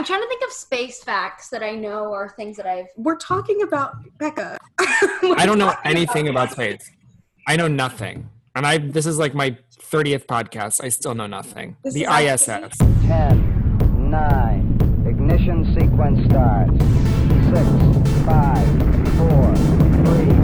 I'm trying to think of space facts that I know or things that I've. We're talking about Becca. I don't know anything about space. I know nothing. And I this is like my 30th podcast. I still know nothing. This the is ISS. 10, 9, ignition sequence starts. 6, 5, 4, 3,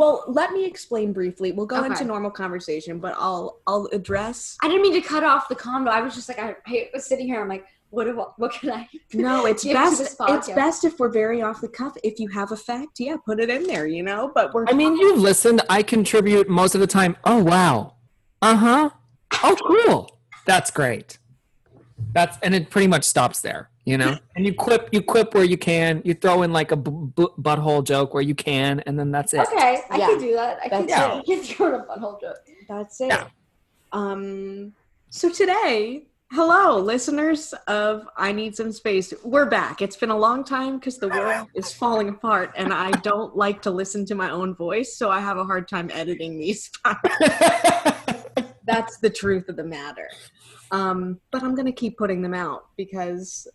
Well, let me explain briefly. We'll go Okay. into normal conversation, but I'll I'll address. I didn't mean to cut off the condo. I was just like, I, I was sitting here. I'm like, what do what can I? No, it's give to best. this It's best if we're very off the cuff. If you have a fact, yeah, put it in there. You know, but we're. I mean, you've listened. I contribute most of the time. Oh wow. Uh-huh. Oh cool. That's great. That's and it pretty much stops there, you know? And you quip you quip where you can. You throw in like a b- b- butthole joke where you can and then that's it. Okay, I Yeah. can do that. I can, That's I can throw in a butthole joke. That's it. Yeah. Um. So today, hello, listeners of I Need Some Space. We're back. It's been a long time because the world is falling apart, and I don't like to listen to my own voice, so I have a hard time editing these. That's the truth of the matter. Um, but I'm gonna keep putting them out because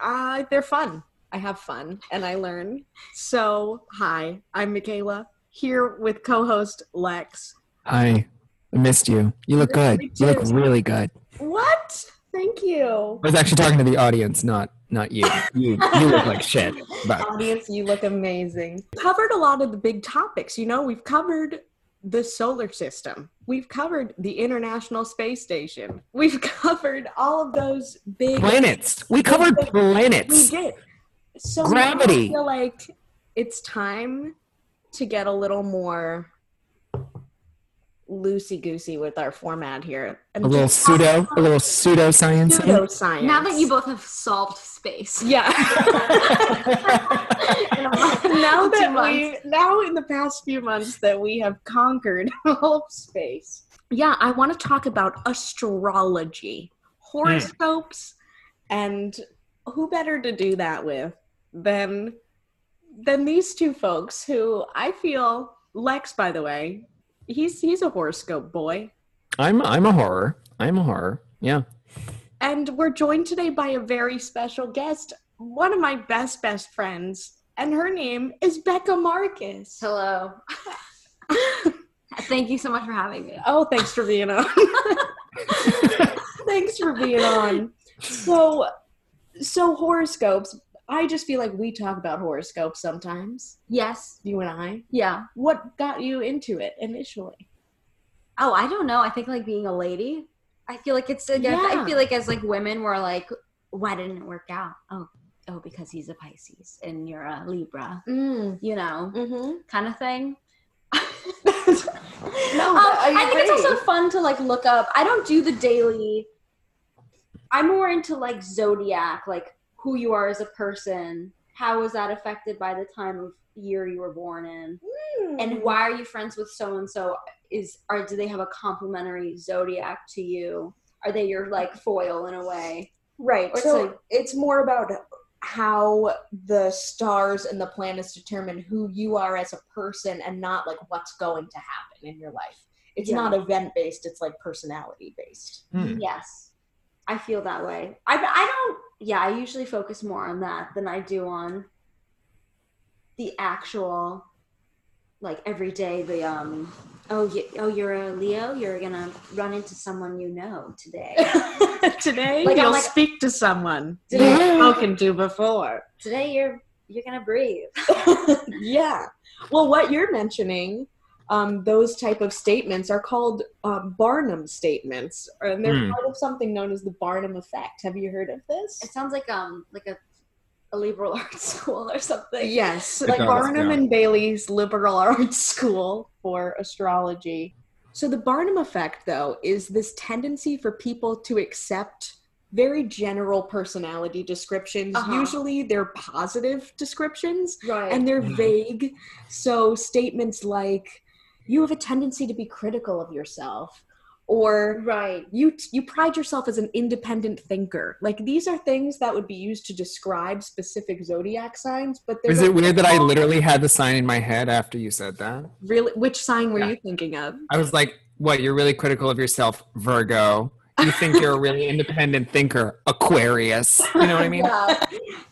uh, they're fun. I have fun and I learn. So, hi, I'm Michaela here with co-host Lex. Hi, I missed you. You look good. You look really good. What? Thank you. I was actually talking to the audience, not not you. You you look like shit. But Audience, you look amazing. Covered a lot of the big topics. You know, we've covered the solar system. We've covered the International Space Station. We've covered all of those big planets. We covered planets. We did. So Gravity. I feel like it's time to get a little more loosey goosey with our format here. And A little just pseudo, a little pseudoscience. pseudoscience. Now that you both have solved space. Yeah. Month- now that we now in the past few months that we have conquered all of space. Yeah, I want to talk about astrology, horoscopes, and who better to do that with than than these two folks who I feel Lex by the way, he's he's a horoscope boy. I'm I'm a horror. I'm a horror. Yeah. And we're joined today by a very special guest, one of my best best friends, and her name is Becca Marcus. Hello. Thank you so much for having me. Oh, thanks for being on. thanks for being on. So, so horoscopes. I just feel like we talk about horoscopes sometimes. Yes. You and I. Yeah. What got you into it initially? Oh, I don't know. I think like being a lady. I feel like it's. Like, Yeah. I feel like as like women, we're like, why didn't it work out? Oh, oh, because he's a Pisces and you're a Libra. Mm. You know, Mm-hmm. kind of thing. No, Um, I, I, think it's also fun to like look up. I don't do the daily. I'm more into like zodiac, like who you are as a person. How was that affected by the time of year you were born in, Mm. and why are you friends with so and so? Is or do they have a complementary zodiac to you? Are they your like foil in a way? Right. Or it's so like- it's more about how the stars and the planets determine who you are as a person and not like what's going to happen in your life. It's Yeah. not event based, it's like personality based. Hmm. Yes, I feel that way. I I don't. Yeah, I usually focus more on that than I do on the actual, like every day. The um. Oh, you, oh, you're a Leo. You're gonna run into someone you know today. Today Like, you'll like- speak to someone Today- you've spoken to before. today you're you're gonna breathe. yeah. Well, what you're mentioning, um, those type of statements are called um, Barnum statements, and they're Hmm. part of something known as the Barnum effect. Have you heard of this? It sounds like um like a a liberal arts school or something. Yes, It like does, Barnum yeah. and Bailey's liberal arts school for astrology. So the Barnum effect, though, is this tendency for people to accept very general personality descriptions. Uh-huh. Usually, they're positive descriptions, Right. and they're Mhm. vague. So statements like, "You have a tendency to be critical of yourself," or Right. you you pride yourself as an independent thinker. Like these are things that would be used to describe specific zodiac signs, but Is there's it weird that I literally had the sign in my head after you said that? really which sign were Yeah. you thinking of? I was like, what? You're really critical of yourself, Virgo. You think you're a really independent thinker, Aquarius. You know what I mean? Yeah.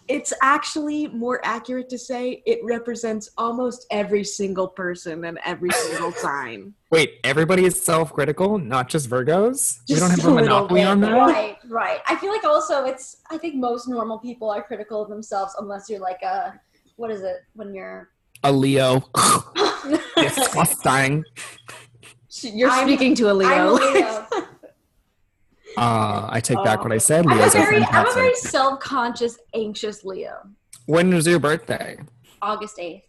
It's actually more accurate to say it represents almost every single person and every single sign. Wait, everybody is self critical, not just Virgos? we don't have a a monopoly bit, on that? Right, right. I feel like also it's. I think most normal people are critical of themselves unless you're like a. What is it when you're? A Leo. Disgusting. You're I'm- speaking to a Leo. I'm a Leo. Uh, I take back what I said. I'm a very, I'm a very self-conscious, anxious Leo. When was your birthday? August eighth.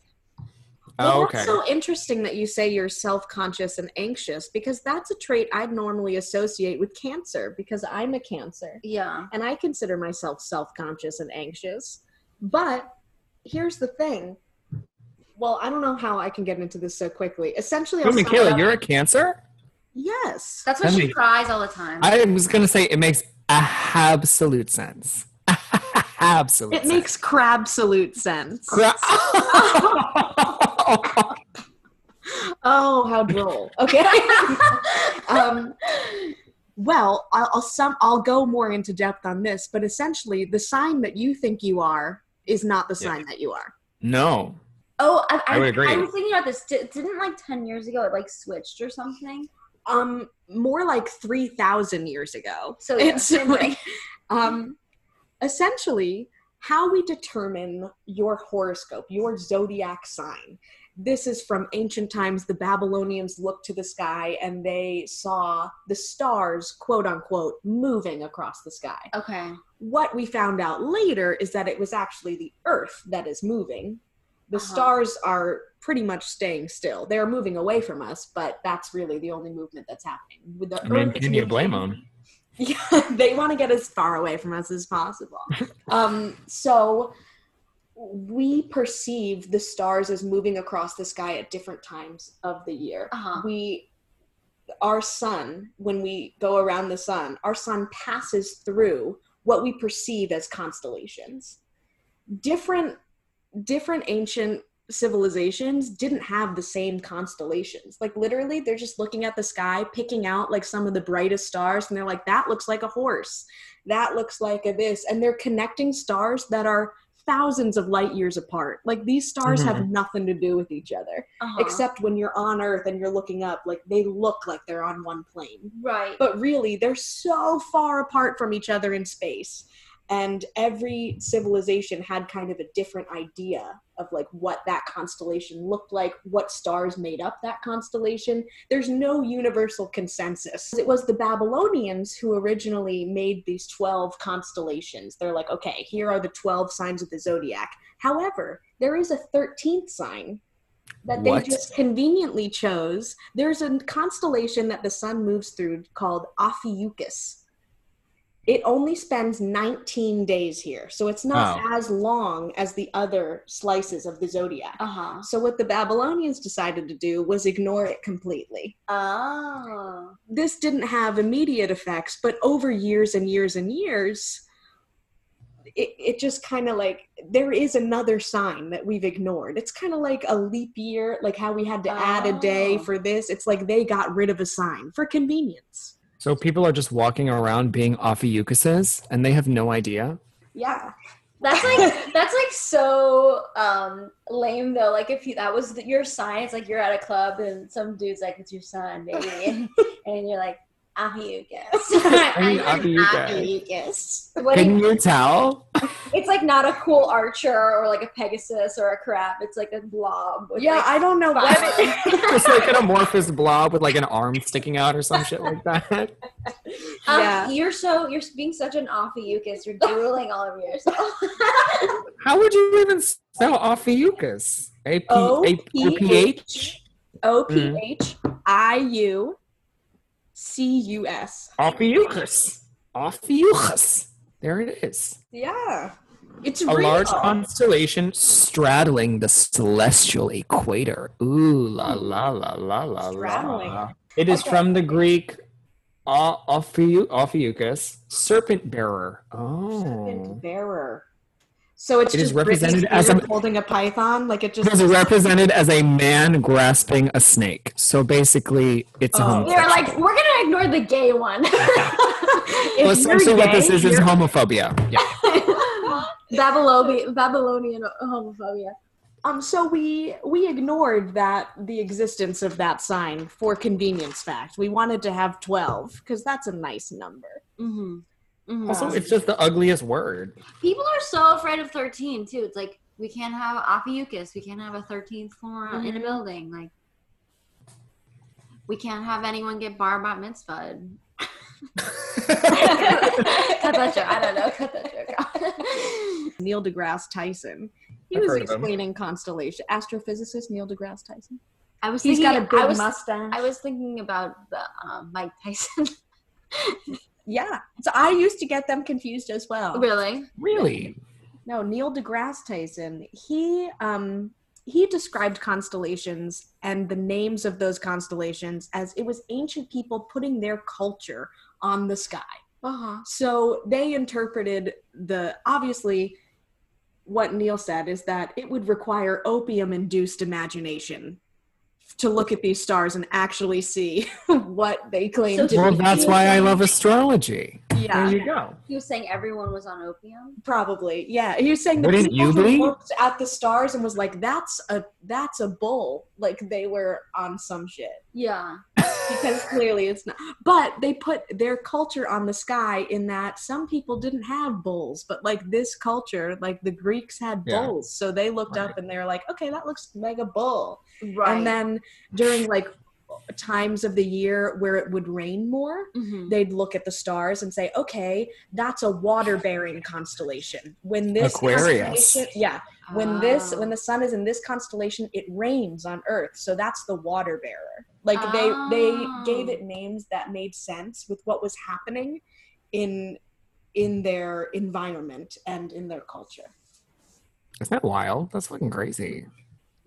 Well, Oh, that's okay. so interesting that you say you're self-conscious and anxious because that's a trait I'd normally associate with cancer because I'm a cancer Yeah. and I consider myself self-conscious and anxious. But here's the thing. Well, I don't know how I can get into this so quickly. Essentially, Oh, I'll sum it Michaela, up- you're a Cancer? Yes. That's what That she makes- cries all the time. I was going to say it makes absolute sense. absolute It makes crab salute sense. Cra- Oh, how droll. Okay. um, well, I'll, I'll some I'll go more into depth on this, but essentially, the sign that you think you are is not the Yeah. sign that you are. no. oh, I, I, I would agree. I was thinking about this. Di- Didn't like ten years ago it like switched or something? Um, more like three thousand years ago. So yeah, it's like, um, essentially how we determine your horoscope, your zodiac sign. This is from ancient times. The Babylonians looked to the sky and they saw the stars, quote unquote, moving across the sky. Okay. What we found out later is that it was actually the Earth that is moving. The Uh-huh. stars are pretty much staying still. They're moving away from us, but that's really the only movement that's happening. With the I mean, can you blame them? yeah, they want to get as far away from us as possible. um, so we perceive the stars as moving across the sky at different times of the year. Uh-huh. We, our sun, when we go around the sun, our sun passes through what we perceive as constellations. Different, different ancient civilizations didn't have the same constellations. Like literally, they're just looking at the sky, picking out like some of the brightest stars, and they're like, that looks like a horse. That looks like a this. And they're connecting stars that are thousands of light years apart. Like these stars have nothing to do with each other, Uh-huh. except when you're on Earth and you're looking up, like they look like they're on one plane right. but really they're so far apart from each other in space and every civilization had kind of a different idea of like what that constellation looked like what stars made up that constellation there's no universal consensus it was the babylonians who originally made these 12 constellations they're like okay here are the 12 signs of the zodiac however there is a 13th sign that they What? just conveniently chose. There's a constellation that the sun moves through called Ophiuchus. It only spends 19 days here, so it's not Oh. as long as the other slices of the zodiac. Uh-huh. So what the Babylonians decided to do was ignore it completely. Oh. This didn't have immediate effects, but over years and years and years, it, it just kind of like there is another sign that we've ignored. It's kind of like a leap year, like how we had to add a day Oh. for this. It's like they got rid of a sign for convenience. So people are just walking around being Ophiuchuses and they have no idea. Yeah. That's like that's like so um lame though. Like if you, that was the, your sign, it's like you're at a club and some dude's like, "It's your son, baby," and, and you're like, "Ahiukas." I'm Ophiuchus. Yes. What do you- Can you tell? it's like not a cool archer or like a pegasus or a crab. It's like a blob. With Yeah, like, I don't know five- what. Just like an amorphous blob with like an arm sticking out or some shit like that. Um, Yeah. You're so you're being such an Ophiuchus. You're drooling all over yourself. How would you even spell Ophiuchus? A P A P P H? O P H I U C U S. Ophiuchus. Ophiuchus. There it is. Yeah. It's A real. large constellation straddling the celestial equator. Ooh la hmm. la la la la Straddling. la. It is Okay. from the Greek Ophiuchus, serpent bearer. Oh. Serpent bearer. So it's It is just Britney represented as Spears a- holding a python, like it It just is represented as a man grasping a snake. So basically, it's a Oh. homosexual. They're like, we're gonna ignore the gay one. If Well, you're essentially, what this is is you're- homophobia. Yeah. Babylonian, Babylonian homophobia. Um, so we we ignored that the existence of that sign for convenience fact. We wanted to have twelve because that's a nice number. Mm-hmm. Mm-hmm. Also, it's just the ugliest word. People are so afraid of 13 too. It's like we can't have Ophiuchus. We can't have a 13th floor in a Mhm. building. Like we can't have anyone get bar bat mitzvah. cut that joke. I don't know. Cut that joke out. Neil deGrasse Tyson. He I've was heard of him. explaining constellation. Astrophysicist Neil deGrasse Tyson. I was He's thinking, got a big I was, mustache. I was thinking about the um, Mike Tyson. yeah. So I used to get them confused as well. really? really? No, Neil deGrasse Tyson. He um he described constellations and the names of those constellations as it was ancient people putting their culture on the sky. Uh-huh. So they interpreted the obviously what Neil said is that it would require opium induced imagination to look at these stars and actually see what they claim So to Well, be. that's why I love astrology. yeah, There you go. He was saying everyone was on opium. probably. Yeah, he was saying the Wouldn't people you who be? looked at the stars and was like, "That's a that's a bull." Like they were on some shit Yeah. Because clearly it's not. But they put their culture on the sky in that some people didn't have bulls, but like this culture, like the Greeks had Yeah. bulls, so they looked Right. up and they were like, "Okay, that looks like a bull." Right. And then during like times of the year where it would rain more, Mhm. they'd look at the stars and say, "Okay, that's a water-bearing constellation." When this Aquarius. constellation- yeah, when this Oh. when the sun is in this constellation, it rains on Earth, so that's the water bearer. Like they they gave Oh. it names that made sense with what was happening in in their environment and in their culture. Isn't that wild? That's fucking crazy.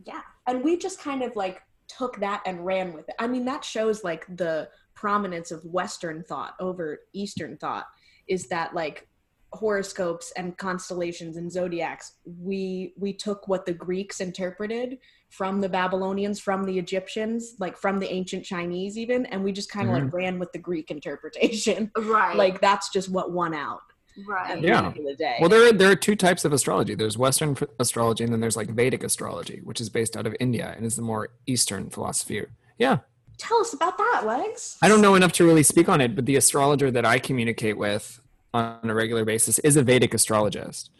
Yeah. And we just kind of like took that and ran with it. I mean, that shows like the prominence of Western thought over Eastern thought is that like horoscopes and constellations and zodiacs we we took what the greeks interpreted from the babylonians from the egyptians like from the ancient chinese even and we just kind of like mm-hmm. ran with the greek interpretation Right. like that's just what won out right. the Yeah. end of the day Well, there are, there are two types of astrology. There's Western astrology, and then there's like Vedic astrology, which is based out of India and is the more Eastern philosophy. Yeah, tell us about that Lex I don't know enough to really speak on it, but the astrologer that I communicate with on a regular basis is a Vedic astrologist.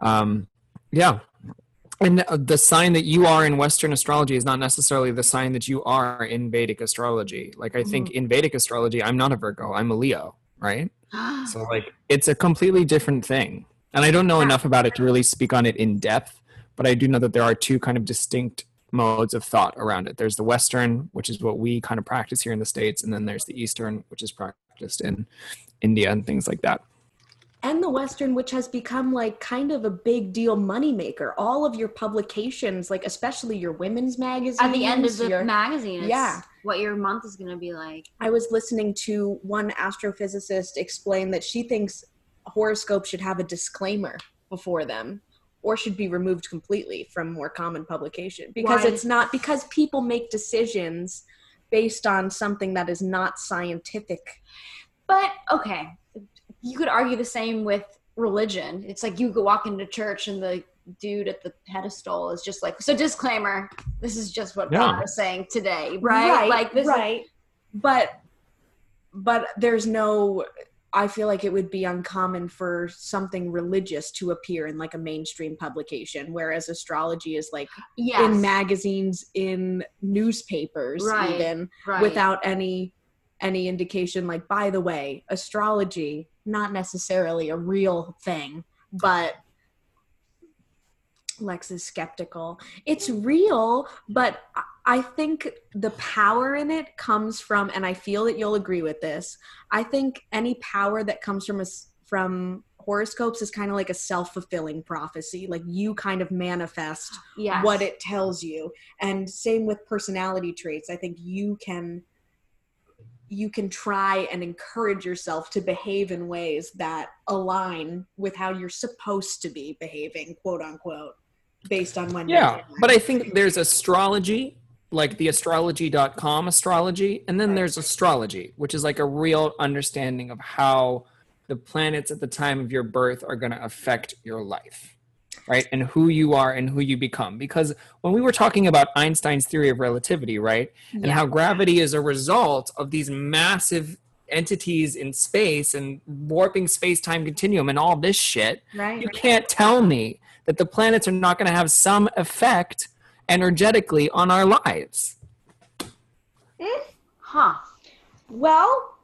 Um, yeah. And the sign that you are in Western astrology is not necessarily the sign that you are in Vedic astrology. Like, I think in Vedic astrology, I'm not a Virgo, I'm a Leo, right? So, like, it's a completely different thing. And I don't know enough about it to really speak on it in depth, but I do know that there are two kind of distinct modes of thought around it. There's the Western, which is what we kind of practice here in the States, and then there's the Eastern, which is practiced in India and things like that. and the western which has become like kind of a big deal moneymaker all of your publications like especially your women's magazines At the end of the your- magazine, it's Yeah. what your month is going to be like. i was listening to one astrophysicist explain that she thinks horoscopes should have a disclaimer before them or should be removed completely from more common publication because Why? it's not because people make decisions based on something that is not scientific But okay, you could argue the same with religion. It's like you could walk into church and the dude at the pedestal is just like, so disclaimer, this is just what Yeah. God is saying today, right? like this is- right but but there's no i feel like it would be uncommon for something religious to appear in like a mainstream publication whereas astrology is like yes, in magazines in newspapers Right, even right. without any any indication like by the way astrology not necessarily a real thing but lex is skeptical it's real but I- think the power in it comes from and i feel that you'll agree with this i think any power that comes from us from horoscopes is kind of like a self-fulfilling prophecy like you kind of manifest yes. what it tells you and same with personality traits i think you can you can try and encourage yourself to behave in ways that align with how you're supposed to be behaving, quote unquote, based on when Yeah, but I think there's astrology, like the astrology.com astrology, and then there's astrology, which is like a real understanding of how the planets at the time of your birth are going to affect your life, right? And who you are and who you become. Because when we were talking about Einstein's theory of relativity, right? And Yeah. how gravity is a result of these massive entities in space and warping space-time continuum and all this shit Right. you can't tell me that the planets are not going to have some effect energetically on our lives. Huh. Well,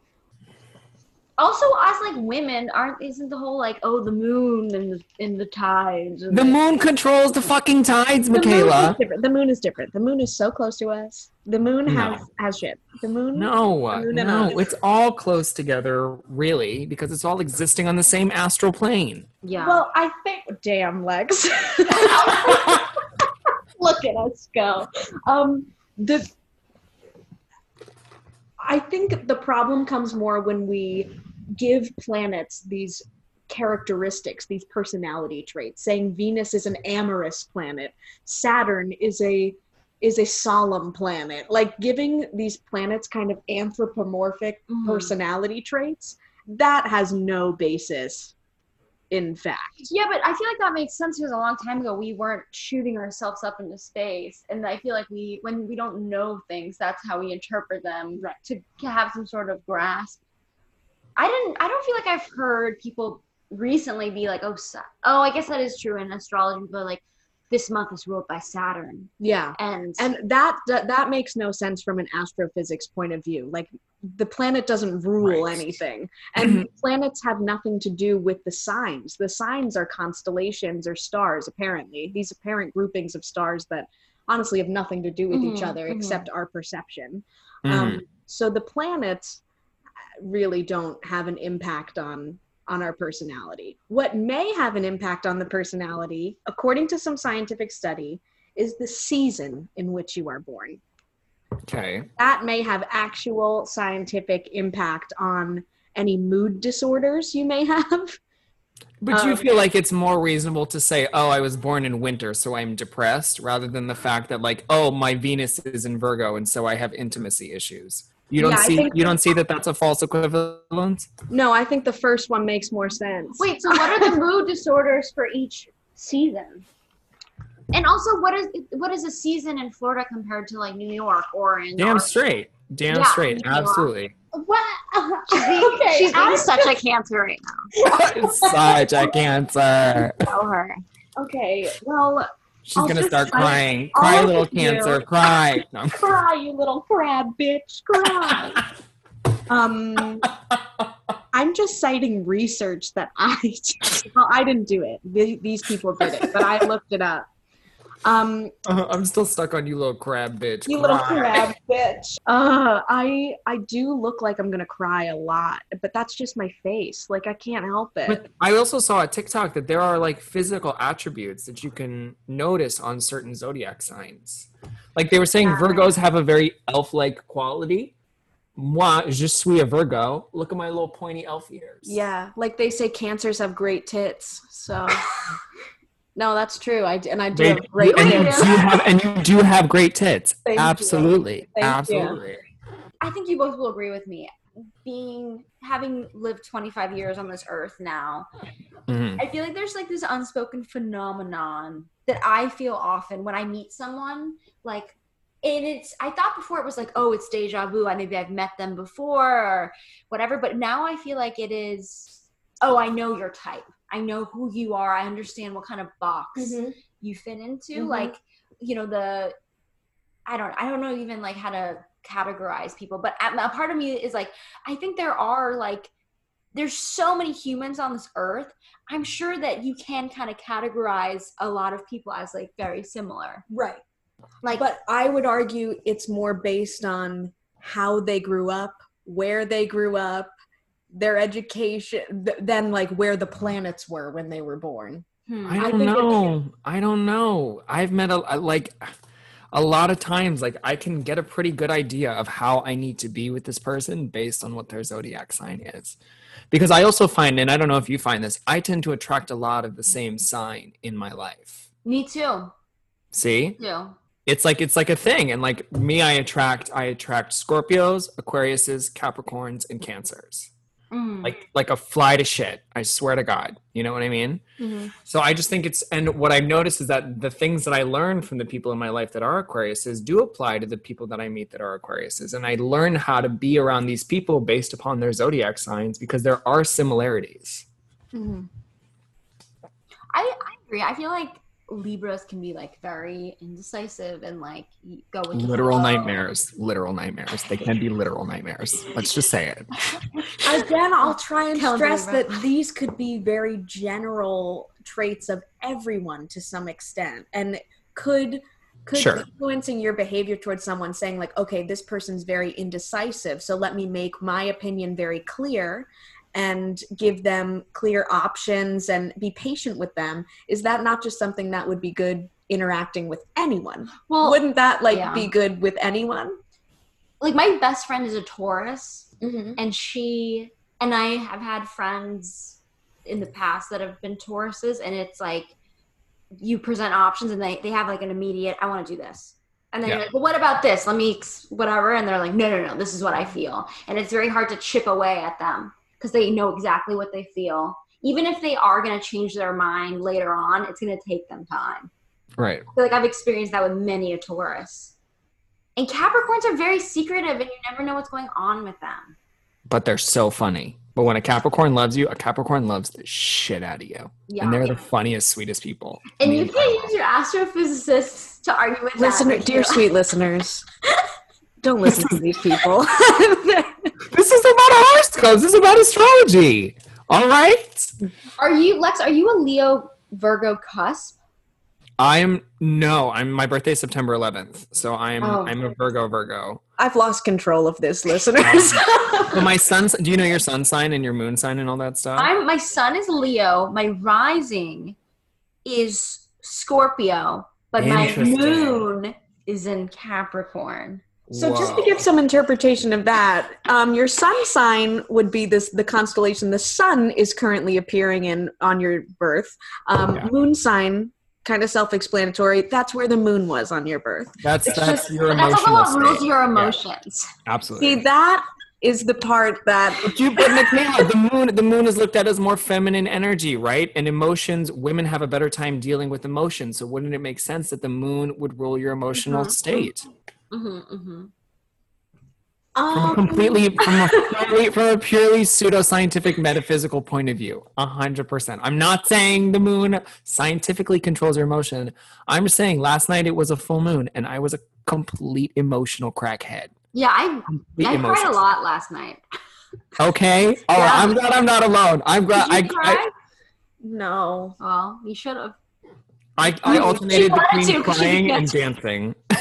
also us like women aren't isn't the whole like oh the moon and the and the tides and The moon controls the fucking tides, The moon Michaela. different. The moon is different. The moon is so close to us. The moon No. has has shit. The moon. No, moon no, us. it's all close together, really, because it's all existing on the same astral plane. yeah. Well, I think. Damn, Lex. Look at us go. Um, the. I think the problem comes more when we give planets these characteristics, these personality traits, saying Venus is an amorous planet, Saturn is a is a solemn planet. Like giving these planets kind of anthropomorphic Mhm. personality traits, that has no basis in fact. yeah, but I feel like that makes sense because a long time ago we weren't shooting ourselves up into space, and I feel like we when we don't know things, that's how we interpret them Right. to have some sort of grasp. I didn't. I don't feel like I've heard people recently be like, "Oh, Sa- oh, I guess that is true in astrology." But like, this month is ruled by Saturn, Yeah. and And that, that that makes no sense from an astrophysics point of view. Like the planet doesn't rule Right. anything. And planets have nothing to do with the signs. The signs are constellations or stars apparently. These apparent groupings of stars that honestly have nothing to do with each Mhm, other mhm. except our perception. Mhm. Um, so the planets really don't have an impact on on our personality. What may have an impact on the personality, according to some scientific study, is the season in which you are born. okay. That may have actual scientific impact on any mood disorders you may have. But do you Um, feel like it's more reasonable to say, oh, I was born in winter, so I'm depressed, rather than the fact that, like, oh, my Venus is in Virgo, and so I have intimacy issues? You don't Yeah, see think- you don't see that that's a false equivalence? No, I think the first one makes more sense. wait. So what are the mood disorders for each season? And also, what is what is a season in Florida compared to like New York or in? Damn our- straight. Damn Yeah, straight. Absolutely. What? She's being, Okay, she's being such a cancer right it's such a cancer. now. Tell her. Okay, well, She's I'll gonna start crying. Cry, little you. cancer. Cry. No. cry, you little crab bitch, cry. um, I'm just citing research that I well, I didn't do it. These people did it, but I looked it up. Um, Uh, I'm still stuck on you, little crab bitch. you little crab bitch. Uh, I I do look like I'm gonna cry a lot, but that's just my face. Like I can't help it. But I also saw a TikTok that there are like physical attributes that you can notice on certain zodiac signs. Like they were saying, Yeah. Virgos have a very elf-like quality. Moi, je suis a Virgo. Look at my little pointy elf ears. Yeah, like they say, cancers have great tits. So, no, that's true. I d- and I do They- have great and you tits. do have and you do have great tits. Thank you. Absolutely. Thank you. Absolutely. I think you both will agree with me. Being having lived 25 years on this earth now, Mhm. I feel like there's like this unspoken phenomenon that I feel often when I meet someone. Like, and it's I thought before it was like, oh, it's deja vu. I maybe I've met them before or whatever. But now I feel like it is. Oh, I know your type. I know who you are. I understand what kind of box Mhm. you fit into. Mhm. Like, you know the. I don't. I don't know even like how to categorize people, but a part of me is like, I think there are like there's so many humans on this earth i'm sure that you can kind of categorize a lot of people as like very similar Right. like But I would argue it's more based on how they grew up, where they grew up, their education, th- than like where the planets were when they were born. hmm, I I don't think it's- know. I don't know. I've met a like a lot of times like I can get a pretty good idea of how I need to be with this person based on what their zodiac sign is. Because I also find, and I don't know if you find this, I tend to attract a lot of the same sign in my life. Me too. See? Too. It's like it's like a thing. And like me, I attract I attract Scorpios, Aquariuses, Capricorns, and Cancers. Mm. Like like a fly to shit. I swear to God. You know what I mean? Mhm. So I just think it's and what I've noticed is that the things that I learn from the people in my life that are Aquariuses do apply to the people that I meet that are Aquariuses. And I learn how to be around these people based upon their zodiac signs because there are similarities. Mhm. I, I agree. I feel like Libras can be like very indecisive and like go with Literal flow. nightmares. Literal nightmares. They can be literal nightmares. Let's just say it. Again, I'll try and Count stress that these could be very general traits of everyone to some extent, and could could Sure. influencing your behavior towards someone saying like, okay, this person's very indecisive, so let me make my opinion very clear and give them clear options and be patient with them. Is that not just something that would be good interacting with anyone? Well, Wouldn't that like yeah. be good with anyone? like my best friend is a Taurus, Mm-hmm. and she and I have had friends in the past that have been Tauruses, and it's like you present options, and they they have like an immediate, I want to do this. And then Yeah. you're like, well, what about this? Let me whatever. And they're like, no, no, no, this is what I feel. And it's very hard to chip away at them because they know exactly what they feel. Even if they are going to change their mind later on, it's going to take them time. Right. I feel like I've experienced that with many a Taurus. And Capricorns are very secretive and you never know what's going on with them. But they're so funny. But when a Capricorn loves you, a Capricorn loves the shit out of you. Yeah. And they're the funniest, sweetest people. and you I mean, can't use your astrophysicists to argue with Listener, that. dear sweet listeners, don't listen to these people. This is about horoscopes. This is about astrology. All right. Are you Lex, are you a Leo Virgo cusp? I'm no. I'm my birthday is September 11th, so I'm Oh. I'm a Virgo. Virgo. I've lost control of this, listeners. Um, so my son's. Do you know your sun sign and your moon sign and all that stuff? I'm my sun is Leo, my rising is Scorpio, but my moon is in Capricorn. So just to Whoa. give some interpretation of that, um, your sun sign would be this the constellation the sun is currently appearing in on your birth. Um, Yeah. Moon sign, kind of self-explanatory. That's where the moon was on your birth. that's it's that's just- your But that's emotional also what rules state. your Yeah, emotions. absolutely. See, that is the part that But you, but Michaela, the moon, the moon is looked at as more feminine energy, right? And emotions, women have a better time dealing with emotions. So wouldn't it make sense that the moon would rule your emotional Mhm. state? Hmm hmm From um, completely, from a purely, from a purely pseudoscientific metaphysical point of view, a hundred percent. I'm not saying the moon scientifically controls your emotion. I'm just saying last night it was a full moon, and I was a complete emotional crackhead. Yeah, I Complete I cried a lot last night. Okay. Oh, Yeah. I'm glad I'm not alone. I'm glad. Did you I, cry? I, no. well, you should have. I, I alternated between to 'cause crying and dancing.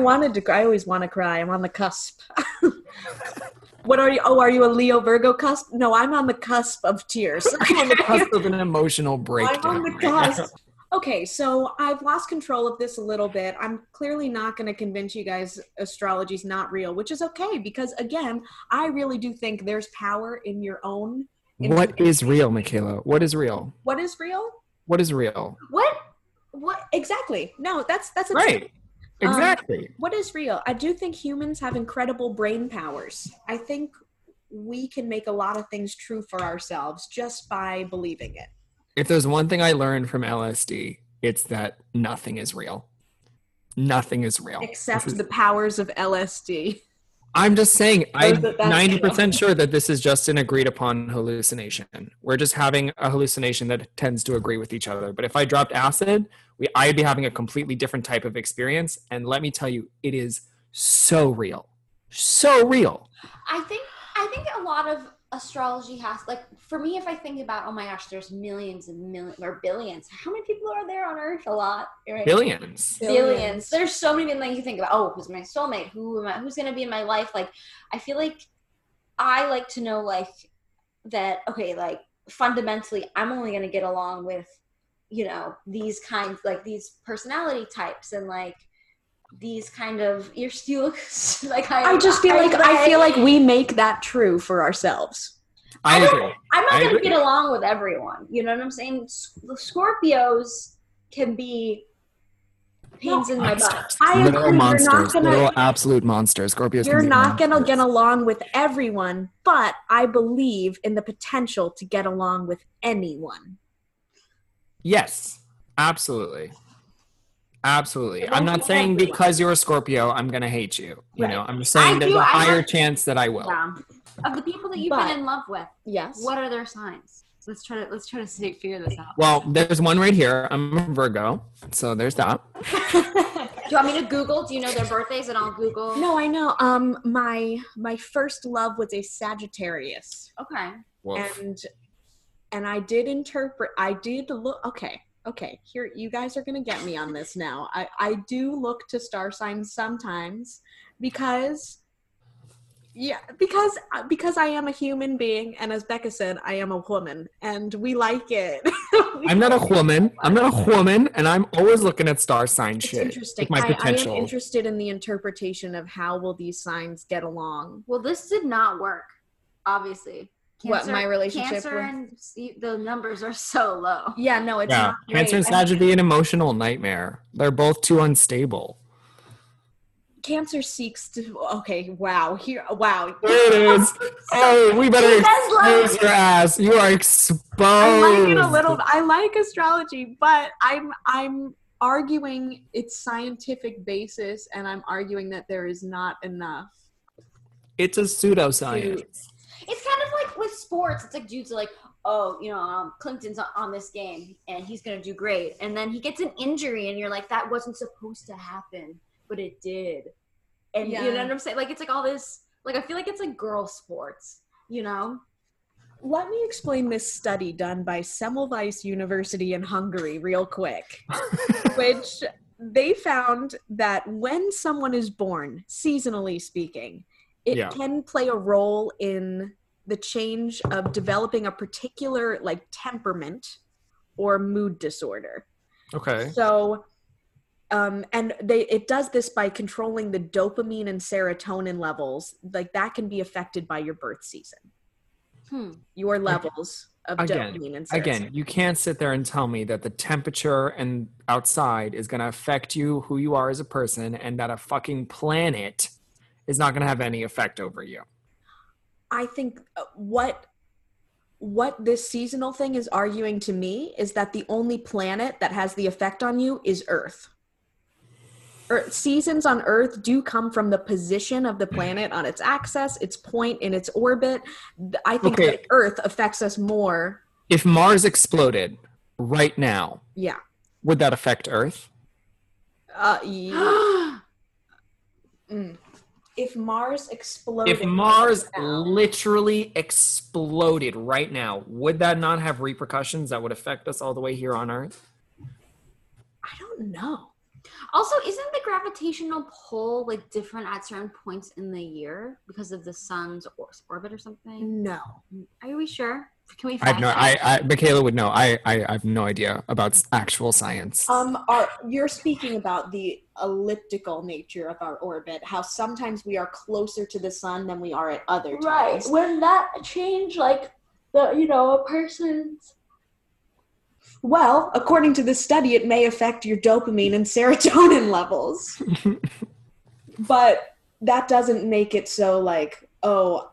I wanted to. I always want to cry. I'm on the cusp. what are you? Oh, are you a Leo Virgo cusp? No, I'm on the cusp of tears. I'm on the cusp of an emotional I'm on the cusp. Okay, so I've lost control of this a little bit. I'm clearly not going to convince you guys astrology's not real, which is okay because again, I really do think there's power in your own. What is real, Michaela? What is real? What is real? What is real? What? What exactly? No, that's that's Right. Um, Exactly. What is real? I do think humans have incredible brain powers. I think we can make a lot of things true for ourselves just by believing it. if there's one thing I learned from LSD, it's that nothing is real. Nothing is real. Except is- the powers of LSD. I'm just saying, I'm 90% sure that this is just an agreed upon hallucination. We're just having a hallucination that tends to agree with each other. But if I dropped acid, we, I'd be having a completely different type of experience. And let me tell you, it is so real. So real. I think I think a lot of astrology has like for me if I think about oh my gosh there's millions and millions or billions how many people are there on earth a lot right Billions. billions. There's so many things you think about. Oh, who's my soulmate? Who am I? Who's gonna be in my life? Like, I feel like I like to know like that. Okay, like fundamentally, I'm only gonna get along with you know these kinds like these personality types and like these kind of you're still like I, I just feel like I feel like we make that true for ourselves. I, I agree. I'm not I gonna agree. get along with everyone. You know what I'm saying? The Scorpios can be pains in my butt. I agree. little You're not monsters, gonna- little absolute monsters. Scorpios. You're can be not going to get along with everyone, but I believe in the potential to get along with anyone. Yes, absolutely. Absolutely. I I'm don't saying everyone- because you're a Scorpio, I'm going to hate you. You Right. know, I'm just saying I there's do- a I higher have- chance that I will. Yeah. Of the people that you've But- been in love with, Yes. what are their signs? Let's try to let's try to see, figure this out. Well, there's one right here. I'm a Virgo, so there's that. Do you want me to Google? Do you know their birthdays and I'll Google? No, I know. Um, my my first love was a Sagittarius, Okay. and and I did interpret. I did look. Okay, okay. Here, you guys are gonna get me on this now. I I do look to star signs sometimes because. Yeah, because uh, because I am a human being, and as Becca said, I am a woman, and we like it. I'm not a woman. I'm not a woman, and I'm always looking at star sign It's shit. interesting. With my I, I am potential. interested in the interpretation of how will these signs get along. Well, this did not work. Obviously. What, my relationship Cancer with- and the numbers are so low. Yeah, no, it's yeah, not Cancer and great. Sag would be an emotional nightmare. They're both too unstable. Cancer seeks to. Okay, wow. Here, wow. There it is. Oh, we better You guys expose your ass. You are exposed. I like it a little. I like astrology, but I'm I'm arguing its scientific basis, and I'm arguing that there is not enough. It's a pseudoscience. It's kind of like with sports. It's like dudes are like, oh, you know, um, Clinton's on, on this game and he's gonna do great, and then he gets an injury, and you're like, that wasn't supposed to happen, but it did. And you know what I'm saying? Like it's like all this. Like I feel like it's like girl sports. You know? Let me explain this study done by Semmelweis University in Hungary, real quick. which they found that when someone is born, seasonally speaking, it Yeah. can play a role in the change of developing a particular like temperament or mood disorder. Okay. So um and they it does this by controlling the dopamine and serotonin levels like that can be affected by your birth season Hmm. your levels of Again, dopamine and serotonin Again, you can't sit there and tell me that the temperature and outside is going to affect you, who you are as a person, and that a fucking planet is not going to have any effect over you. I think uh, what what this seasonal thing is arguing to me is that the only planet that has the effect on you is Earth. Earth seasons on Earth do come from the position of the planet on its axis, its point in its orbit. I think Okay. that Earth affects us more. If Mars exploded right now, Yeah. would that affect Earth? Uh, ye- mm. If Mars exploded, If Mars now- literally exploded right now, would that not have repercussions that would affect us all the way here on Earth? I don't know. Also, isn't the gravitational pull like different at certain points in the year because of the sun's orbit or something? No. Are we sure? Can we I have no. check? I, I Michaela would know. I, I I have no idea about actual science. Um, are you're speaking about the elliptical nature of our orbit? How sometimes we are closer to the sun than we are at other times. Right. When that change, like the you know a person's Well, according to this study, it may affect your dopamine and serotonin levels, but that doesn't make it so like oh.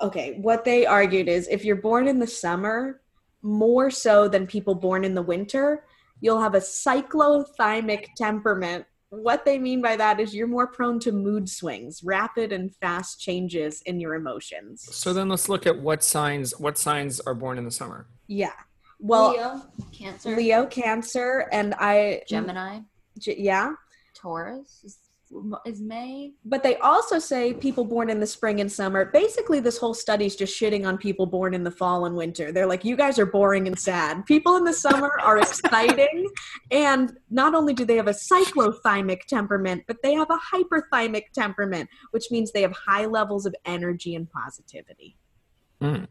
Okay, what they argued is if you're born in the summer, more so than people born in the winter, you'll have a cyclothymic temperament. What they mean by that is you're more prone to mood swings, rapid and fast changes in your emotions. so then let's look at what signs. What signs are born in the summer? Yeah. Well, Leo, Cancer, Leo, Cancer, and I Gemini, J- yeah. Taurus is, is May. But they also say people born in the spring and summer. Basically, this whole study's just shitting on people born in the fall and winter. They're like, you guys are boring and sad. People in the summer are exciting. And not only do they have a cyclothymic temperament, but they have a hyperthymic temperament, which means they have high levels of energy and positivity. Mm.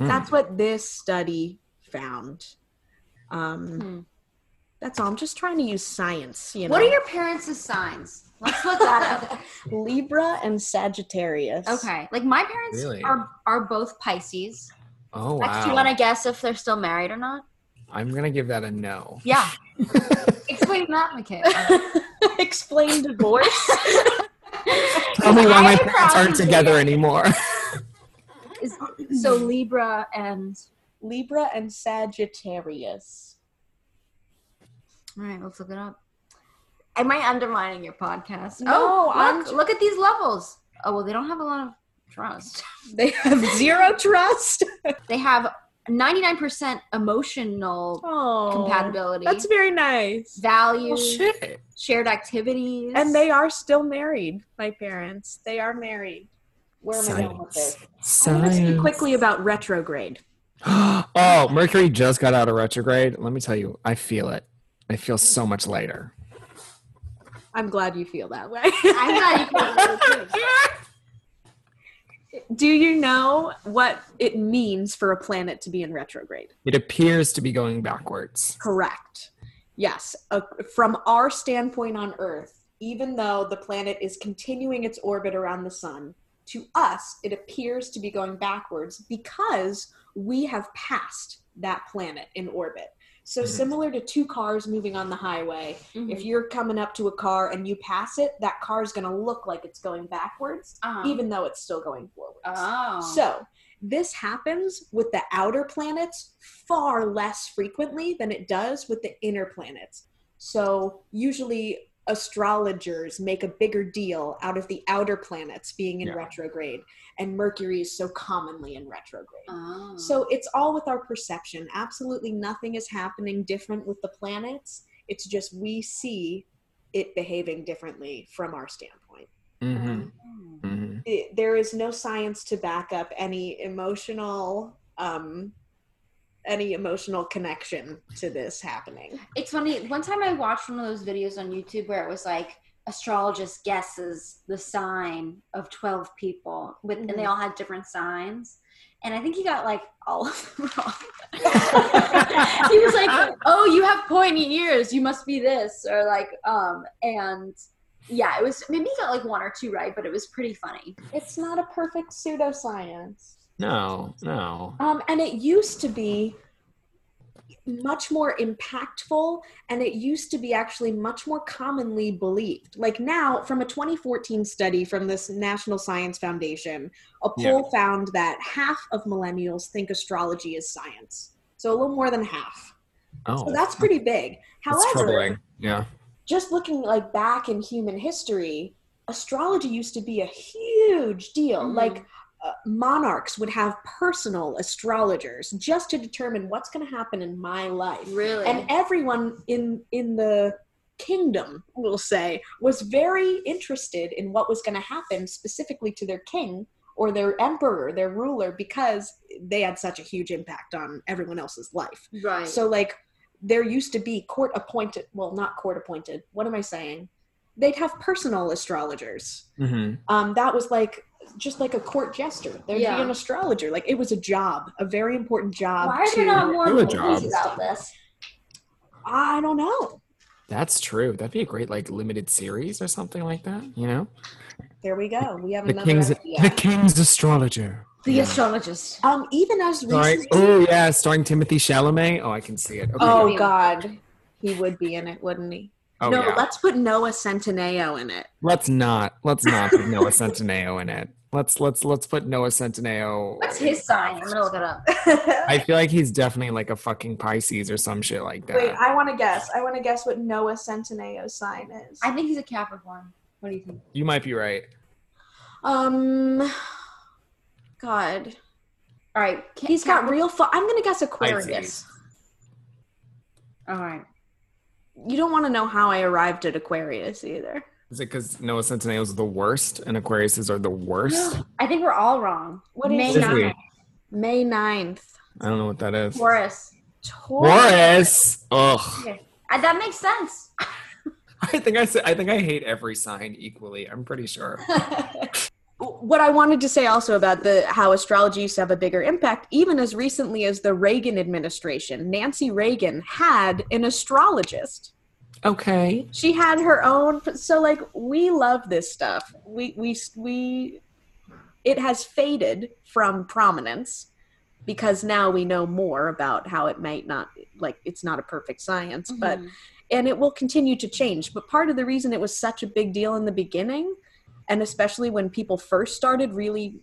Mm. That's what this study found. Um, Hmm. That's all. I'm just trying to use science. You know. What are your parents' signs? Let's look that up. Libra and Sagittarius? Okay. Like my parents Really? are are both Pisces. Oh Lex, do you wow. want to guess if they're still married or not? I'm gonna give that a no. Yeah. Explain that, Michaela. Explain divorce. Tell me why my parents aren't together anymore. Is, so Libra and Libra and Sagittarius. All right, let's look it up. Am I undermining your podcast? No, oh, I'm look, look at these levels. Oh well, they don't have a lot of trust. They have zero trust. They have 99% emotional Oh, compatibility, That's very nice. well, values, shit. shared activities, And they are still married. My parents. They are married. Where am I going with this? Science. I'm to speak quickly about retrograde. oh, Mercury just got out of retrograde. Let me tell you, I feel it. I feel so much lighter. I'm glad you feel that way. I'm glad you feel that way, too. Do you know what it means for a planet to be in retrograde? It appears to be going backwards. Correct. Yes. Uh, from our standpoint on Earth, even though the planet is continuing its orbit around the sun, to us, it appears to be going backwards because we have passed that planet in orbit. So, Mhm. similar to two cars moving on the highway, Mhm. if you're coming up to a car and you pass it, that car is going to look like it's going backwards, Uh-huh. even though it's still going forwards. Oh. So, this happens with the outer planets far less frequently than it does with the inner planets. So, usually astrologers make a bigger deal out of the outer planets being in Yeah. retrograde, and Mercury is so commonly in retrograde. Oh. So, it's all with our perception. Absolutely nothing is happening different with the planets. It's just we see it behaving differently from our standpoint hmm Oh. hmm it, there is no science to back up any emotional um any emotional connection to this happening It's funny. One time I watched one of those videos on YouTube where it was like astrologist guesses the sign of 12 people with and they all had different signs. And I think he got like all of them wrong. he was like, "Oh, you have pointy ears. You must be this." Or like um and yeah, it was maybe he got like one or two right, but it was pretty funny. it's not a perfect pseudoscience No, no. um and it used to be much more impactful and it used to be actually much more commonly believed like now from a 2014 study from this national science foundation a poll found that half of millennials think astrology is science so a little more than half Oh, So that's pretty big. However, troubling. Yeah. just looking like back in human history, astrology used to be a huge deal. Mhm. Like uh, monarchs would have personal astrologers just to determine what's going to happen in my life. Really? And everyone in in the kingdom, we'll say, was very interested in what was going to happen specifically to their king or their emperor, their ruler because they had such a huge impact on everyone else's life. right. So like there used to be court appointed, well not court appointed. What am I saying? They'd have personal astrologers. hmm Um that was like just like a court jester. There'd Yeah. be an astrologer. Like it was a job, a very important job. Why are to, there not more movies about this? I don't know. That's true. That'd be a great like limited series or something like that. You know, There we go. We have the another king's idea. the king's astrologer. The Yeah. astrologist. Um, even as Starring, recently. oh yeah, starring Timothée Chalamet. Oh, I can see it. Okay. Oh Yeah. God, he would be in it, wouldn't he? Oh, no, yeah. let's put Noah Centineo in it. Let's not. Let's not put Noah Centineo in it. Let's let's let's put Noah Centineo. What's his sign? I'm gonna look it up. I feel like he's definitely like a fucking Pisces or some shit like that. Wait, I want to guess. I want to guess what Noah Centineo's sign is. I think he's a Capricorn. What do you think? you might be right. Um, God, All right. Ca- he's got real. Fu- I'm gonna guess Aquarius. Pisces. All right. You don't want to know how I arrived at Aquarius either. Is it because Noah Centineo is the worst and Aquariuses are the worst? I think we're all wrong. What is May it? Seriously. 9th. May 9th. I don't know what that is. Taurus. Taurus. Ugh. Uh, that makes sense. I think I said. I think I hate every sign equally. I'm pretty sure. what I wanted to say also about the how astrology used to have a bigger impact, even as recently as the Reagan administration, Nancy Reagan had an astrologist. Okay. She had her own. So like we love this stuff. We we we. It has faded from prominence because now we know more about how it might not like it's not a perfect science, but Mhm. and it will continue to change. But part of the reason it was such a big deal in the beginning, and especially when people first started really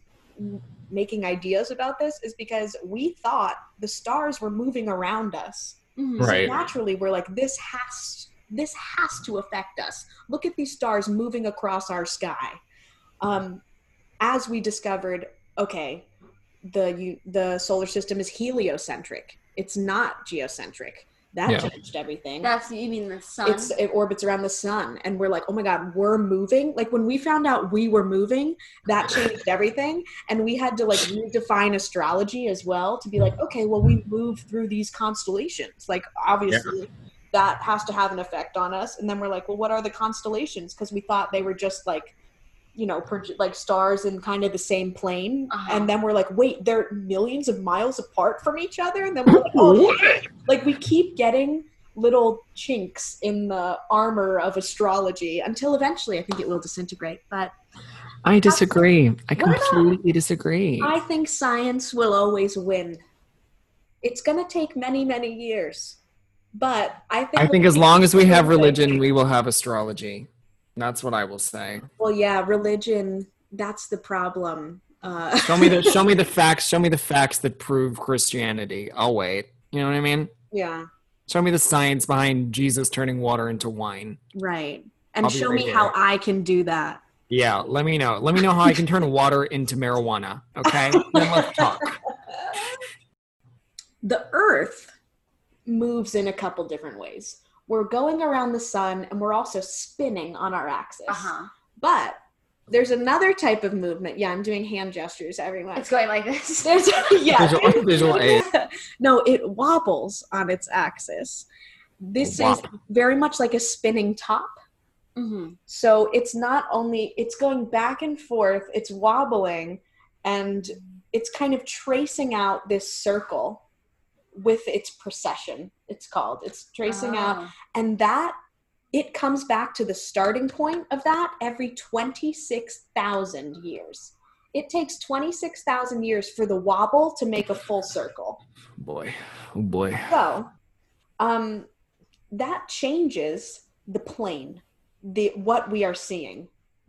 making ideas about this, is because we thought the stars were moving around us. Mhm. Right. So naturally, we're like, this has this has to affect us. Look at these stars moving across our sky. Um, as we discovered, okay, the you, the solar system is heliocentric. It's not geocentric. That Yeah. changed everything. That's you mean the sun? it's it orbits around the sun and we're like oh my god we're moving. Like when we found out we were moving that changed everything and we had to like redefine astrology as well to be like okay well we move through these constellations. Like obviously that has to have an effect on us and then we're like well what are the constellations? Because we thought they were just like you know proje- like stars in kind of the same plane Uh-huh. and then we're like wait they're millions of miles apart from each other and then we're like oh like we keep getting little chinks in the armor of astrology until eventually I think it will disintegrate. But I disagree. I What about- completely disagree. I think science will always win. It's going to take many, many years. But I think I think as long as we have religion, we will have astrology. That's what I will say. Well, yeah, religion that's the problem. Uh Show me the show me the facts. Show me the facts that prove Christianity. I'll wait. You know what I mean? yeah, Show me the science behind Jesus turning water into wine. right. And show right me here. how I can do that. Yeah, let me know. Let me know how I can turn water into marijuana. Okay, then let's talk. the earth moves in a couple different ways we're going around the sun and we're also spinning on our axis. Uh-huh. but there's another type of movement. Yeah i'm doing hand gestures everyone It's going like this. there's yeah. Visual- visual aid. no it wobbles on its axis. This is very much like a spinning top. Hmm so it's not only it's going back and forth it's wobbling and it's kind of tracing out this circle with its precession it's called it's tracing out Oh. and that it comes back to the starting point of that every 26,000 years it takes 26,000 years for the wobble to make a full circle Boy, oh boy. so um that changes the plane the what we are seeing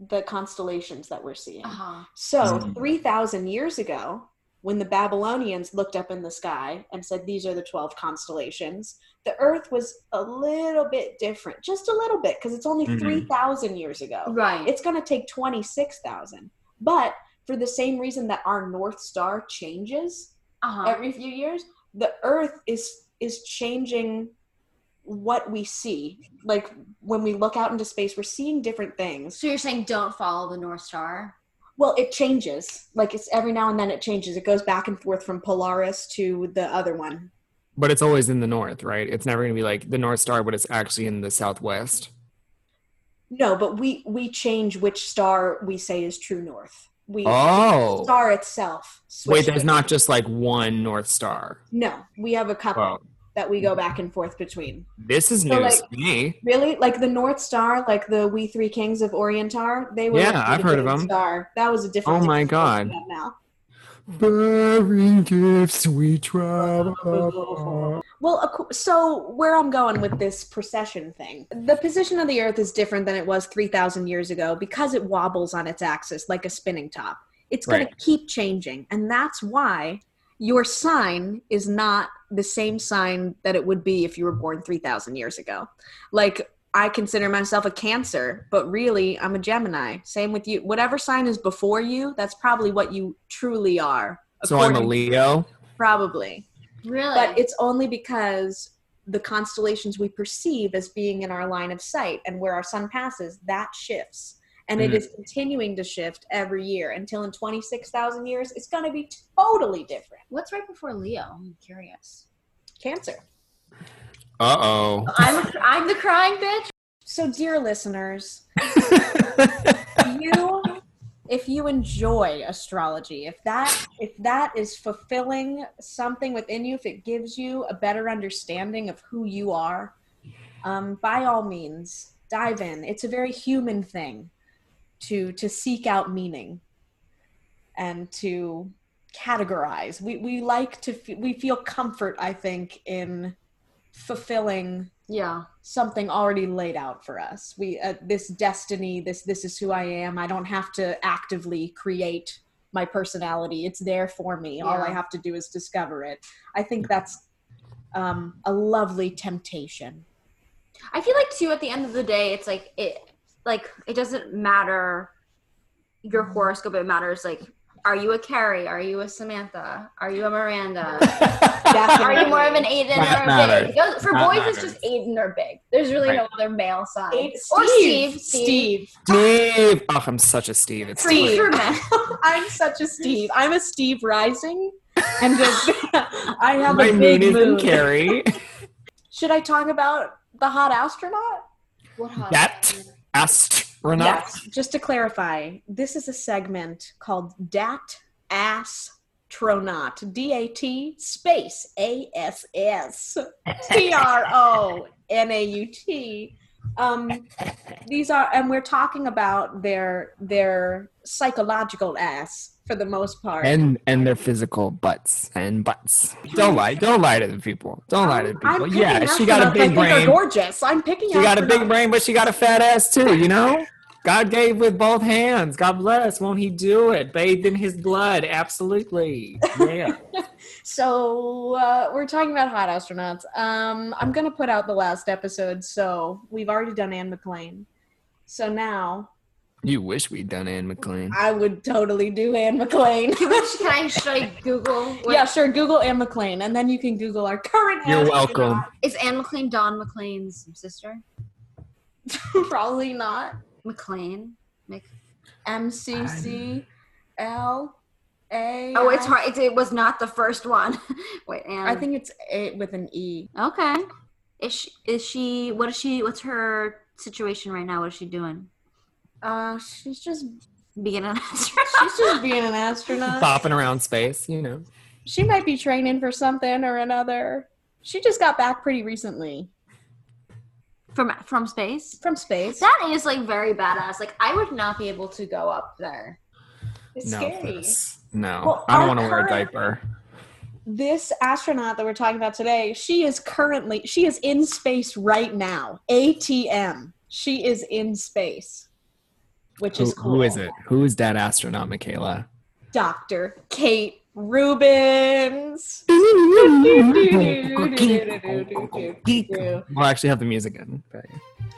the constellations that we're seeing Uh-huh. so Mhm. 3,000 years ago, when the Babylonians looked up in the sky and said, These are the 12 constellations, the Earth was a little bit different, just a little bit, because it's only Mhm. 3,000 years ago. Right. It's going to take 26,000. But for the same reason that our North Star changes uh-huh. every few years, the Earth is is changing what we see. Like when we look out into space, we're seeing different things. so you're saying don't follow the North Star? Well, it changes. Like it's every now and then it changes. It goes back and forth from Polaris to the other one. But it's always in the north, right? It's never going to be like the North Star, but it's actually in the southwest. No, but we we change which star we say is true north. We Oh, star itself. wait, there's not just like one North Star. No, we have a couple Wow, that we go back and forth between. this is So, news like- to me. Really, like the North Star, like the We Three Kings of Orientar. They were. Yeah, I've heard of them. Star. That was a different. Oh my God. Now. Bearing gifts, we travel. Well, so where I'm going with this precession thing, the position of the Earth is different than it was 3,000 years ago because it wobbles on its axis like a spinning top. It's going Right. to keep changing. And that's why your sign is not the same sign that it would be if you were born 3,000 years ago. Like, I consider myself a Cancer, but really I'm a Gemini. Same with you. Whatever sign is before you, that's probably what you truly are. So I'm a according- Leo. Probably Really? but it's only because the constellations we perceive as being in our line of sight and where our sun passes that shifts and it Mm. is continuing to shift every year until in 26,000 years it's going to be totally different What's right before Leo? I'm curious. cancer Uh oh. I'm I'm the crying bitch. so dear listeners you if you enjoy astrology, if that if that is fulfilling something within you, if it gives you a better understanding of who you are, um, by all means, dive in. It's a very human thing to to seek out meaning and to categorize. We we like to f- we feel comfort, I think, in fulfilling Yeah. something already laid out for us. We uh, this destiny, this this is who I am. I don't have to actively create my personality. It's there for me. All I have to do is discover it. I think that's um, a lovely temptation. I feel like too at the end of the day, it's like it like it doesn't matter your horoscope, it matters like are you a Carrie? Are you a Samantha? Are you a Miranda? Are you more of an Aiden That or a matters. Big? It goes- For That boys, matters. it's just Aiden or Big. There's really no other male side. Steve, or Steve. Steve. Steve. Oh, I'm such a Steve. It's Steve. For men. I'm such a Steve. I'm a Steve Rising, and a, I have My a moon big is moon. Carrie. Should I talk about the hot astronaut? What hot- that astronaut. Yes, just to clarify, this is a segment called Dat Ass Astronaut. D A T space A S S T R O N A U T. Um, these are, and we're talking about their their psychological ass for the most part. And and their physical butts and butts. Don't lie. Don't lie to the people. Don't lie to the people. picking Yeah, she got a big think brain. gorgeous. I'm picking. She got a big astronauts. brain, but she got a fat ass too. You know. God gave with both hands. God bless. Won't He do it? Bathed in His blood. Absolutely. Yeah. So uh, we're talking about hot astronauts. Um, I'm gonna put out the last episode, so we've already done Anne McClain. So now you wish we'd done Anne McClain. I would totally do Anne McClain. Can, can I should I Google? What, yeah, sure. Google Anne McClain, and then you can Google our current. You're astronaut. welcome. Is Anne McClain Don McLean's sister? Probably not. McClain. Mc- M C C L A. oh, it's hard. It, it was not the first one. Wait, Anne. I think it's A with an E. Okay. Is she? Is she? What is she? What's her situation right now? What is she doing? Uh, she's just Being an astronaut. she's just being an astronaut. Bopping around space, you know. She might be training for something or another. She just got back pretty recently from from space. from space. That is like very badass. Like I would not be able to go up there. It's no, scary. Chris. No. Well, I don't want to wear a diaper. This astronaut that we're talking about today, she is currently she is in space right now. ATM. She is in space. Which Who, is cool. who is it? Who is that astronaut, Michaela? Dr. Kate Rubins. We'll actually have the music in. but-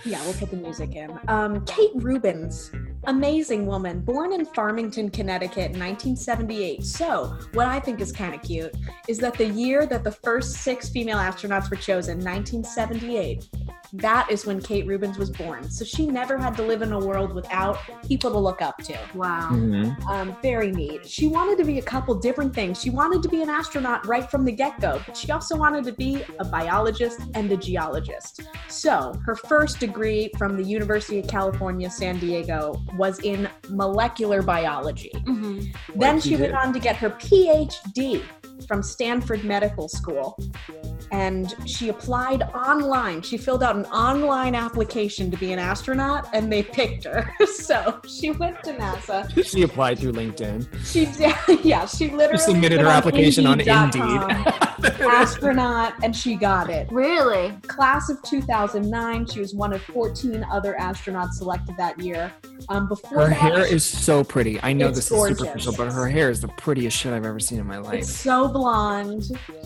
Yeah, we'll put the music in. Um, Kate Rubins, amazing woman, born in Farmington, Connecticut in 1978. So, what I think is kind of cute is that the year that the first six female astronauts were chosen, 1978, that is when Kate Rubins was born. So, she never had to live in a world without people to look up to. Wow. Mhm. Um, very neat. She wanted to be a couple different things. She wanted to be an astronaut right from the get go, but she also wanted to be a biologist and a geologist. So, her first degree from the University of California, San Diego was in molecular biology. hmm Then she you went on to get her PhD from Stanford Medical School. And she applied online. She filled out an online application to be an astronaut, and they picked her. so she went to NASA. She applied through LinkedIn. She did, yeah, she literally She submitted her application on Indeed. astronaut, and she got it. Really? Class of 2009, she was one of 14 other astronauts selected that year. Um, before Her that, hair is so pretty. I know this gorgeous. is superficial, but her hair is the prettiest shit I've ever seen in my It's life. so blonde.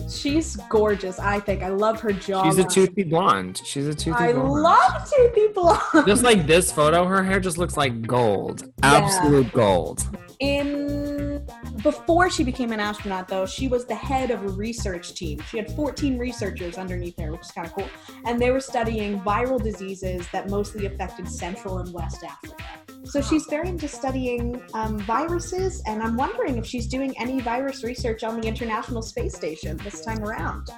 She's gorgeous. I think I love her jaw. She's a toothy blonde. She's a toothy blonde. I blonde. love toothy blonde. just like this photo, her hair just looks like gold. Absolute gold. In before she became an astronaut, though, she was the head of a research team. She had 14 researchers underneath her, which is kind of cool. And they were studying viral diseases that mostly affected Central and West Africa. So she's very into studying um, viruses, and I'm wondering if she's doing any virus research on the International Space Station this time around.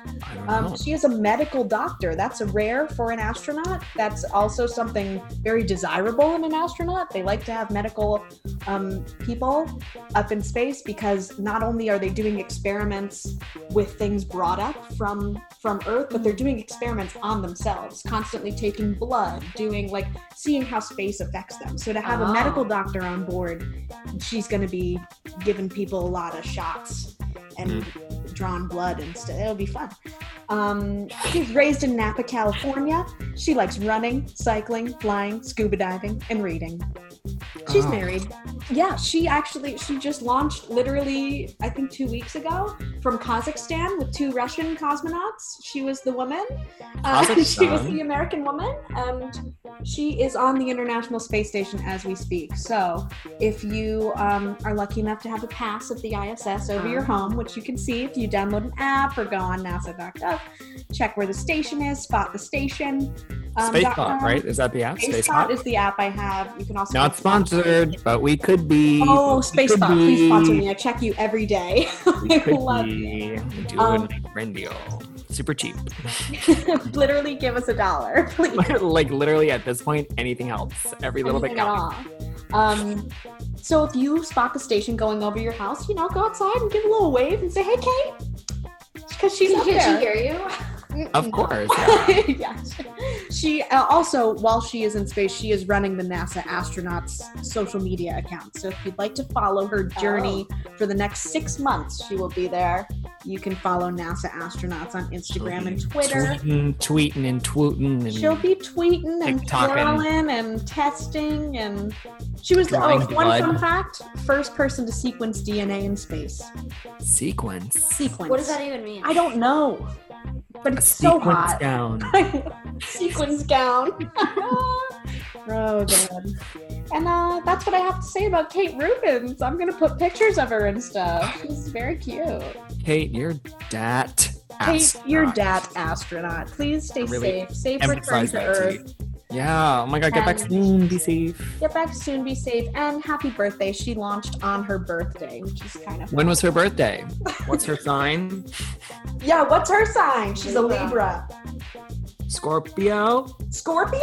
Um, she is a medical doctor. That's a rare for an astronaut. That's also something very desirable in an astronaut. They like to have medical um, people up in space because not only are they doing experiments with things brought up from from Earth, but they're doing experiments on themselves, constantly taking blood, doing like seeing how space affects them. So to have Oh. a medical doctor on board, she's going to be giving people a lot of shots and drawn blood and stuff. It'll be fun. Um, she's raised in Napa, California. She likes running, cycling, flying, scuba diving, and reading. She's Oh. married. Yeah, she actually she just launched literally I think two weeks ago from Kazakhstan with two Russian cosmonauts. She was the woman. Uh, she was the American woman, and she is on the International Space Station as we speak. So if you um, are lucky enough to have a pass at the ISS over your home, which you can see if you download an app or go on NASA.gov, check where the station is, spot the station. Um, Spacebot, right? Is that the app? Spacebot Spacebot. is the app I have. You can also Not sponsored, but we could be. Oh, Spacebot, please sponsor me. I check you every day. We I love be. you. Do Um, a brand deal. Super cheap. Literally, give us a dollar, please. like literally at this point, anything else, every little bit Anything at counts. Um, so if you spot the station going over your house, you know, go outside and give a little wave and say, "Hey, Kate," because she's Can up she there. hear you? Of course. Yeah. yes. She uh, also, while she is in space, she is running the NASA astronauts social media account. So if you'd like to follow her journey for the next six months, she will be there. You can follow NASA astronauts on Instagram and Twitter. Tweeting, tweeting and twooting and She'll be tweeting and TikToking. twirling and testing and she was the Drawing oh one blood. fun fact first person to sequence DNA in space. sequence. Sequence. What does that even mean? I don't know, but A it's so sequence hot. gown. sequence gown. oh god. And uh, that's what I have to say about Kate Rubins. I'm gonna put pictures of her and stuff. She's very cute. Kate, you're dat. Kate, you're astronaut. dat astronaut. Please stay Really safe. Safe return to that Earth. To you. Yeah. Oh my god, get back soon. Be safe. Get back soon, be safe, and happy birthday. She launched on her birthday, which is kind of When was her birthday? What's her sign? Yeah, what's her sign? She's a Libra. Libra. Scorpio? Scorpio?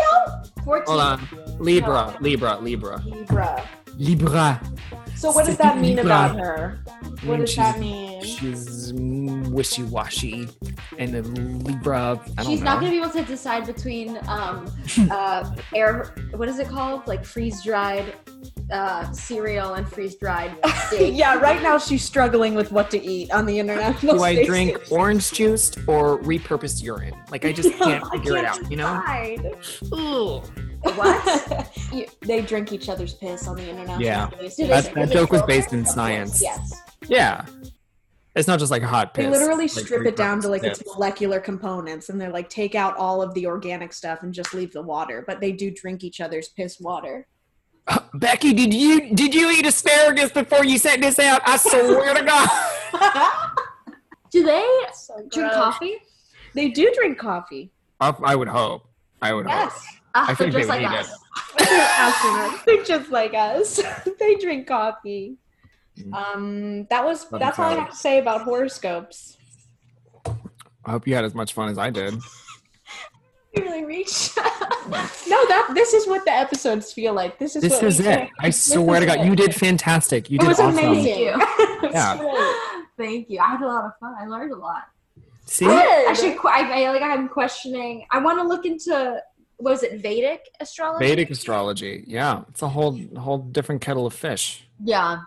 14. Hold on. Libra. Libra. Libra. Libra. Libra. So what does that mean Libra. about her? What Mm, does she's- that mean? She's wishy washy. And the Libra. I don't She's know. not going to be able to decide between um, uh, air. What is it called? Like freeze dried uh, cereal and freeze dried steak. yeah, right now she's struggling with what to eat on the international Do I Space drink Station. orange juice or repurposed urine? Like I just can't I figure can't it out, you know? decide. What? You- they drink each other's piss on the international Yeah. Space Do Station. they- That, that joke was based in science. Yes. Yeah. It's not just like a hot piss. They literally like strip it down to like repurposed its molecular components and they're like take out all of the organic stuff and just leave the water. But they do drink each other's piss water. piss. Becky, did you did you eat asparagus before you sent this out? I swear to God. Do they So drink coffee? They do drink coffee. I, I would hope. I would hope. Yes. Ah, I think they're they just would like need us. Astronauts. They're just like us. they drink coffee. Mm. Um, that was Love that's all I have to say about horoscopes. I hope you had as much fun as I did. We really reached. no, that this is what the episodes feel like. This is This what is we it. I swear to God, it. you did fantastic. You It did was awesome. amazing. Thank you. Yeah. Thank you. I had a lot of fun. I learned a lot. See? Actually, I, I like I'm questioning. I want to look into was it Vedic astrology? Vedic astrology. Yeah. It's a whole whole different kettle of fish. Yeah,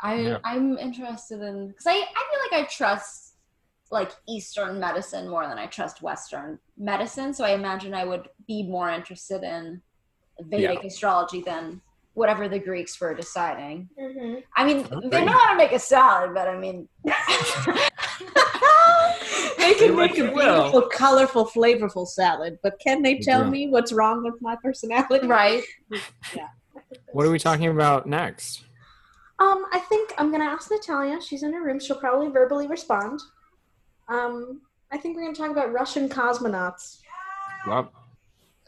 I Yeah. I'm interested in because I I feel like I trust like Eastern medicine more than I trust Western medicine. So I imagine I would be more interested in Vedic astrology than whatever the Greeks were deciding. I mean, they know how to make a salad, but I mean, they can make a you will. beautiful, colorful, flavorful salad, but can they They tell do. me what's wrong with my personality? right? yeah. What are we talking about next? Um, I think I'm gonna ask Natalia. She's in her room. She'll probably verbally respond. Um, I think we're gonna talk about Russian cosmonauts. Well,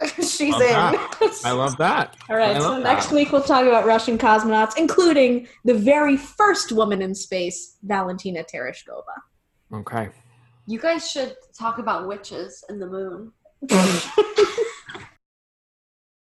She's Love in. that. I love that. All right, I so next that. week we'll talk about Russian cosmonauts, including the very first woman in space, Valentina Tereshkova. Okay. You guys should talk about witches and the moon.